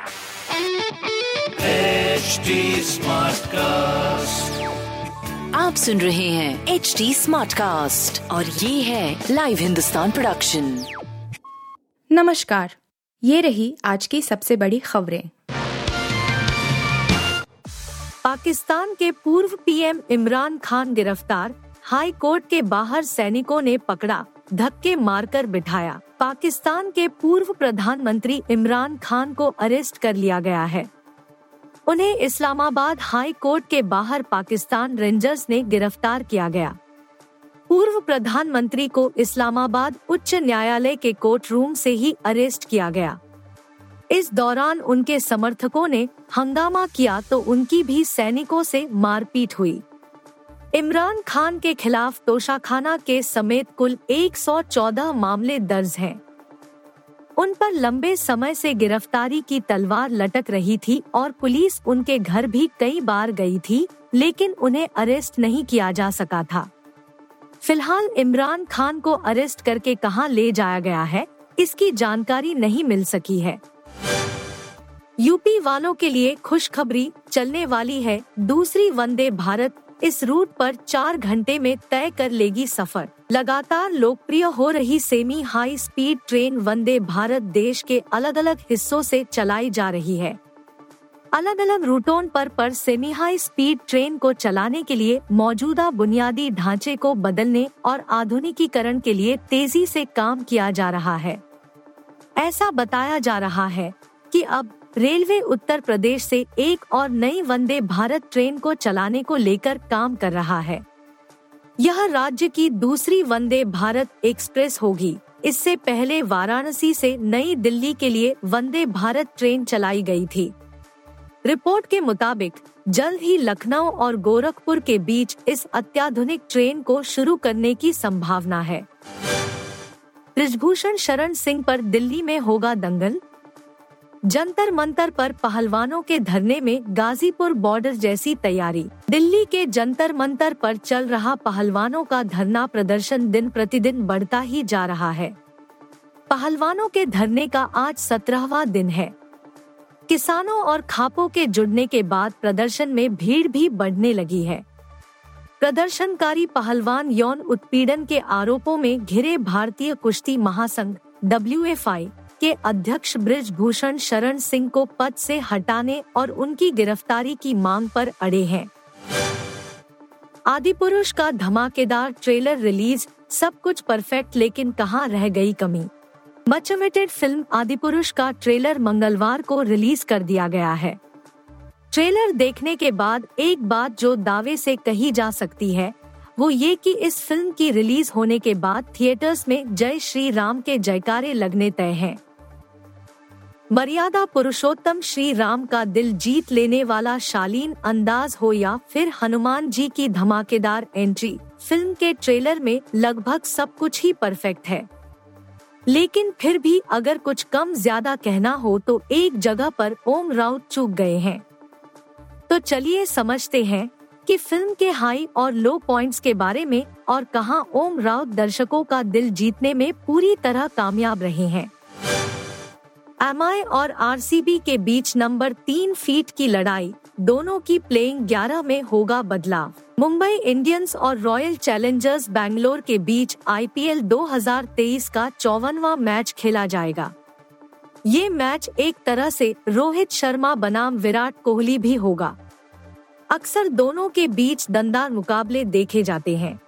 HD Smartcast. आप सुन रहे हैं एच डी स्मार्ट कास्ट और ये है लाइव हिंदुस्तान प्रोडक्शन नमस्कार। ये रही आज की सबसे बड़ी खबरें। पाकिस्तान के पूर्व पीएम इमरान खान गिरफ़्तार हाई कोर्ट के बाहर सैनिकों ने पकड़ा धक्के मारकर बिठाया। पाकिस्तान के पूर्व प्रधानमंत्री इमरान खान को अरेस्ट कर लिया गया है। उन्हें इस्लामाबाद हाई कोर्ट के बाहर पाकिस्तान रेंजर्स ने गिरफ़्तार किया गया। पूर्व प्रधानमंत्री को इस्लामाबाद उच्च न्यायालय के कोर्ट रूम से ही अरेस्ट किया गया। इस दौरान उनके समर्थकों ने हंगामा किया तो उनकी भी सैनिकों से मारपीट हुई। इमरान खान के खिलाफ तोशाखाना के समेत कुल 114 मामले दर्ज हैं। उन पर लंबे समय से गिरफ्तारी की तलवार लटक रही थी और पुलिस उनके घर भी कई बार गई थी, लेकिन उन्हें अरेस्ट नहीं किया जा सका था फ़िलहाल इमरान खान को अरेस्ट करके कहाँ ले जाया गया है, इसकी जानकारी नहीं मिल सकी है यूपी वालों के लिए खुशखबरी चलने वाली है दूसरी वंदे भारत इस रूट पर चार घंटे में तय कर लेगी सफ़र। लगातार लोकप्रिय हो रही semi high speed train Vande Bharat देश के अलग अलग हिस्सों से चलाई जा रही है। अलग अलग रूटों पर पर सेमी हाई स्पीड ट्रेन को चलाने के लिए मौजूदा बुनियादी ढांचे को बदलने और आधुनिकीकरण के लिए तेज़ी से काम किया जा रहा है। ऐसा बताया जा रहा है कि अब रेलवे उत्तर प्रदेश से एक और नई वंदे भारत ट्रेन को चलाने को लेकर काम कर रहा है। यह राज्य की दूसरी वंदे भारत एक्सप्रेस होगी। इससे पहले वाराणसी से नई दिल्ली के लिए वंदे भारत ट्रेन चलाई गई थी। रिपोर्ट के मुताबिक, जल्द ही लखनऊ और गोरखपुर के बीच इस अत्याधुनिक ट्रेन को शुरू करने की संभावना है। ब्रिजभूषण शरण सिंह पर दिल्ली में होगा दंगल। जंतर मंतर पर पहलवानों के धरने में गाजीपुर बॉर्डर जैसी तैयारी। दिल्ली के जंतर मंतर पर चल रहा पहलवानों का धरना प्रदर्शन दिन प्रतिदिन बढ़ता ही जा रहा है। पहलवानों के धरने का आज सत्रहवा दिन है। किसानों और खापों के जुड़ने के बाद प्रदर्शन में भीड़ भी बढ़ने लगी है। प्रदर्शनकारी पहलवान यौन उत्पीड़न के आरोपों में घिरे भारतीय कुश्ती महासंघ डब्ल्यूएफआई के अध्यक्ष ब्रिज भूषण शरण सिंह को पद से हटाने और उनकी गिरफ्तारी की मांग पर अड़े हैं। आदि पुरुष का धमाकेदार ट्रेलर रिलीज़, सब कुछ परफेक्ट लेकिन कहाँ रह गई कमी? मचमेटेड फ़िल्म आदि पुरुष का ट्रेलर मंगलवार को रिलीज़ कर दिया गया है। ट्रेलर देखने के बाद एक बात जो दावे से कही जा सकती है, वो ये कि इस फ़िल्म की रिलीज़ होने के बाद थिएटर्स में जय श्री राम के जयकारे लगने तय हैं। मर्यादा पुरुषोत्तम श्री राम का दिल जीत लेने वाला शालीन अंदाज हो या फिर हनुमान जी की धमाकेदार एंट्री फ़िल्म के ट्रेलर में लगभग सब कुछ ही परफेक्ट है। लेकिन फिर भी अगर कुछ कम ज़्यादा कहना हो तो एक जगह पर ओम राउत चूक गए हैं। तो चलिए समझते हैं कि फ़िल्म के हाई और लो पॉइंट्स के बारे में और कहाँ ओम राउत दर्शकों का दिल जीतने में पूरी तरह कामयाब रहे हैं। एम और आरसीबी के बीच नंबर तीन फीट की लड़ाई, दोनों की प्लेइंग 11 में होगा बदलाव। मुंबई इंडियंस और रॉयल चैलेंजर्स बैंगलोर के बीच आईपीएल 2023 का चौवनवा मैच खेला जाएगा। ये मैच एक तरह से रोहित शर्मा बनाम विराट कोहली भी होगा। अक्सर दोनों के बीच दमदार मुकाबले देखे जाते हैं।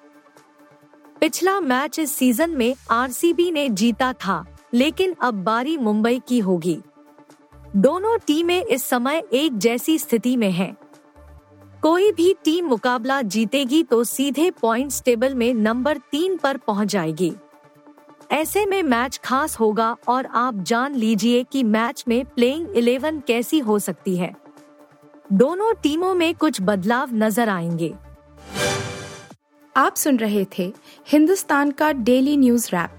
पिछला मैच इस सीज़न में आरसीबी ने जीता था। लेकिन अब बारी मुंबई की होगी। दोनों टीमें इस समय एक जैसी स्थिति में हैं। कोई भी टीम मुकाबला जीतेगी तो सीधे पॉइंट्स टेबल में नंबर तीन पर पहुँच जाएगी। ऐसे में मैच खास होगा और आप जान लीजिए कि मैच में प्लेइंग इलेवन कैसी हो सकती है। दोनों टीमों में कुछ बदलाव नज़र आएँगे। आप सुन रहे थे हिंदुस्तान का डेली न्यूज़ रैप।